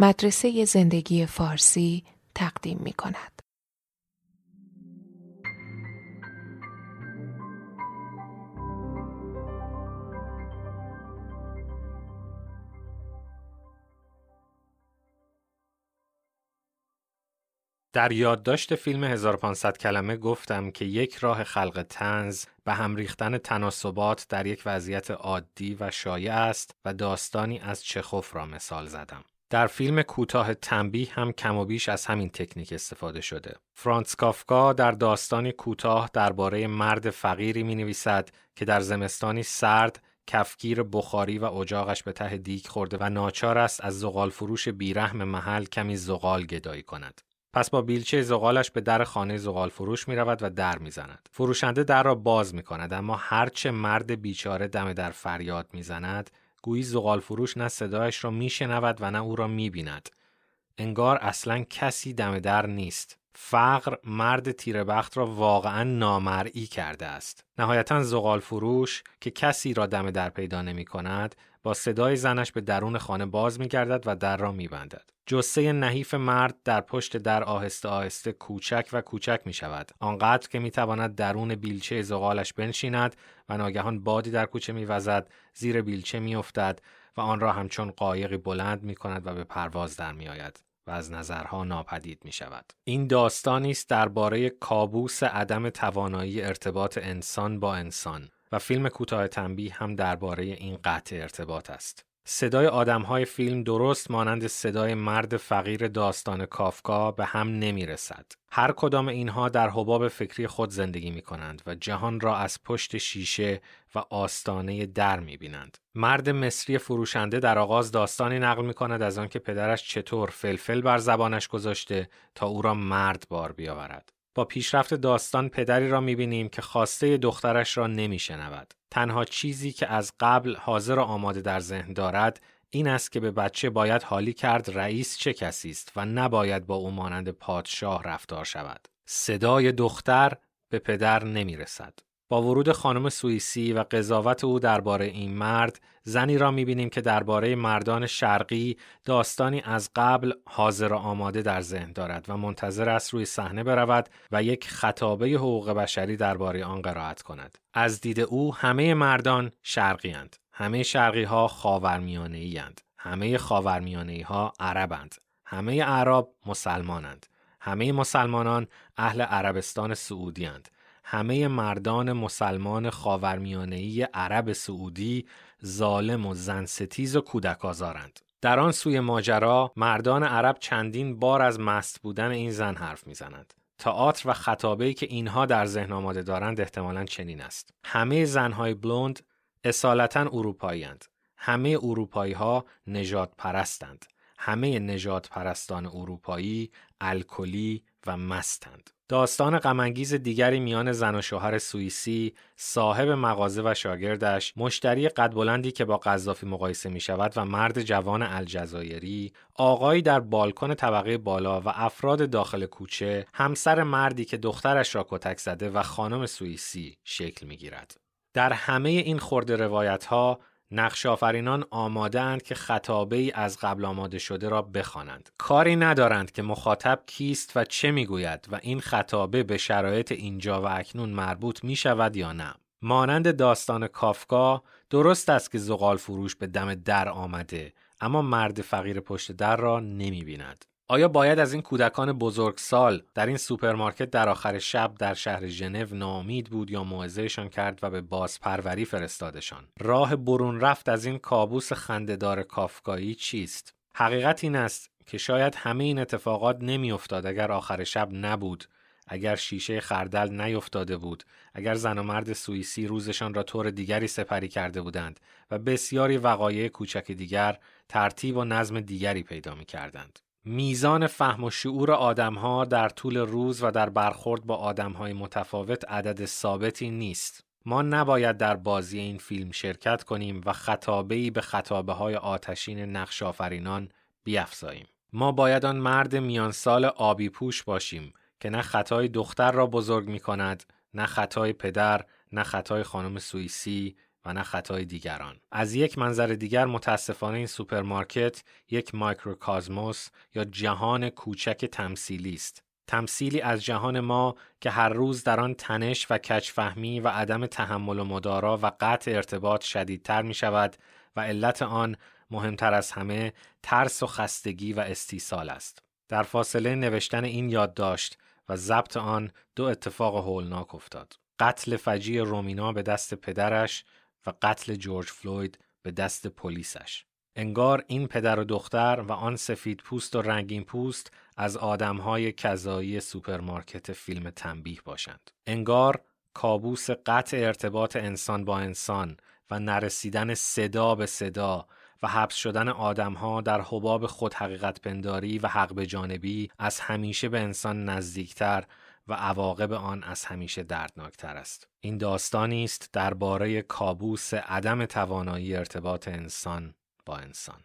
مدرسه زندگی فارسی تقدیم می کند. در یادداشت فیلم 1500 کلمه گفتم که یک راه خلق تنز به هم ریختن تناسبات در یک وضعیت عادی و شایع است و داستانی از چخوف را مثال زدم. در فیلم کوتاه تنبیه هم کم و بیش از همین تکنیک استفاده شده. فرانس کافکا در داستانی کوتاه درباره مرد فقیری می نویسد که در زمستانی سرد کفگیر بخاری و اجاقش به ته دیگ خورده و ناچار است از زغال فروش بیرحم محل کمی زغال گدایی کند. پس با بیلچه زغالش به در خانه زغال فروش می رود و در می زند. فروشنده در را باز می کند اما هرچه مرد بیچاره دم در فریاد می زند گویی زغال فروش نه صدایش را می شنود و نه او را می بیند. انگار اصلا کسی دم در نیست. فقر مرد تیربخت را واقعا نامرئی کرده است. نهایتا زغال فروش که کسی را دم در پیدا نمی کند با صدای زنش به درون خانه باز می گردد و در را می بندد. جسه نحیف مرد در پشت در آهسته آهسته کوچک و کوچک می شود. آنقدر که می تواند درون بیلچه زغالش بنشیند و ناگهان بادی در کوچه می وزد، زیر بیلچه می افتد و آن را همچون قایقی بلند می کند و به پرواز در می آید. و از نظرها ناپدید می شود. این داستانی است درباره کابوس عدم توانایی ارتباط انسان با انسان و فیلم کوتاه تنبیه هم درباره این قطع ارتباط است. صدای آدمهای فیلم درست مانند صدای مرد فقیر داستان کافکا به هم نمی رسد. هر کدام اینها در حباب فکری خود زندگی می کنند و جهان را از پشت شیشه و آستانه در می بینند. مرد مصری فروشنده در آغاز داستانی نقل می کند از آنکه پدرش چطور فلفل بر زبانش گذاشته تا او را مرد بار بیاورد. با پیشرفت داستان پدری را می‌بینیم که خواسته دخترش را نمیشنود. تنها چیزی که از قبل حاضر و آماده در ذهن دارد این است که به بچه باید حالی کرد رئیس چه کسی است و نباید با او مانند پادشاه رفتار شود. صدای دختر به پدر نمی‌رسد. با ورود خانم سوئیسی و قضاوت او درباره این مرد زنی را می‌بینیم که درباره مردان شرقی داستانی از قبل حاضر و آماده در ذهن دارد و منتظر است روی صحنه برود و یک خطابه حقوق بشری درباره آن قرائت کند از دید او همه مردان شرقی اند. همه شرقی ها خاورمیانه ای. همه خاورمیانه ها عربند همه عرب مسلمانند همه مسلمانان اهل عربستان سعودی اند همه مردان مسلمان خاورمیانه‌ای عرب سعودی ظالم و زنستیز و کودک آزارند. در آن سوی ماجرا مردان عرب چندین بار از مست بودن این زن حرف می‌زنند. تئاتر و خطابه‌ای که اینها در ذهن آماده دارند احتمالا چنین است. همه زنهای بلوند اصالتا اروپایی‌اند. همه اروپایی ها نجات پرستند. همه نجات پرستان اروپایی الکلی و مستند. داستان غمانگیز دیگری میان زن و شوهر سوئیسی صاحب مغازه و شاگردش مشتری قد بلندی که با قذافی مقایسه می شود و مرد جوان الجزایری آقایی در بالکن طبقه بالا و افراد داخل کوچه همسر مردی که دخترش را کتک زده و خانم سوئیسی شکل می گیرد. در همه این خورده روایت ها نقش آفرینان آماده اند که خطابه ای از قبل آماده شده را بخوانند. کاری ندارند که مخاطب کیست و چه می‌گوید و این خطابه به شرایط اینجا و اکنون مربوط می شود یا نه. مانند داستان کافکا درست است که زغال فروش به دم در آمده اما مرد فقیر پشت در را نمی بیند. آیا باید از این کودکان بزرگسال در این سوپرمارکت در آخر شب در شهر ژنو نامید بود یا موعظهشان کرد و به بازپروری فرستادشان راه برون رفت از این کابوس خندهدار کافکایی چیست حقیقت این است که شاید همه این اتفاقات نمیافتاد اگر آخر شب نبود اگر شیشه خردل نیفتاده بود اگر زن و مرد سوئیسی روزشان را طور دیگری سپری کرده بودند و بسیاری وقایع کوچک دیگر ترتیب و نظم دیگری پیدا می کردند. میزان فهم و شعور آدمها در طول روز و در برخورد با آدمهای متفاوت عدد ثابتی نیست. ما نباید در بازی این فیلم شرکت کنیم و خطابه‌ای به خطابه های آتشین نقش آفرینان بیافزاییم. ما باید آن مرد میانسال آبی پوش باشیم که نه خطای دختر را بزرگ می کند، نه خطای پدر، نه خطای خانم سوئیسی و نه خطای دیگران. از یک منظر دیگر متاسفانه این سوپرمارکت یک microcosmos یا جهان کوچک تمثیلی است. تمثیلی از جهان ما که هر روز در آن تنش و کج‌فهمی و عدم تحمل و مدارا و قطع ارتباط شدیدتر می شود و علت آن مهمتر از همه ترس و خستگی و استیصال است. در فاصله نوشتن این یادداشت و ضبط آن دو اتفاق هولناک افتاد. قتل فجیع رومینا به دست پدرش و قتل جورج فلوید به دست پلیسش. انگار این پدر و دختر و آن سفید پوست و رنگین پوست از آدمهای کذایی سوپرمارکت فیلم تنبیه باشند. انگار کابوس قطع ارتباط انسان با انسان و نرسیدن صدا به صدا و حبس شدن آدمها در حباب خود حقیقت پنداری و حق به جانبی از همیشه به انسان نزدیکتر و عواقب آن از همیشه دردناکتر است. این داستانی است درباره کابوس عدم توانایی ارتباط انسان با انسان.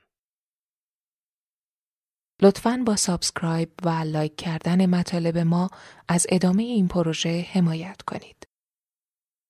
لطفاً با subscribe و لایک کردن مطالب ما از ادامه این پروژه حمایت کنید.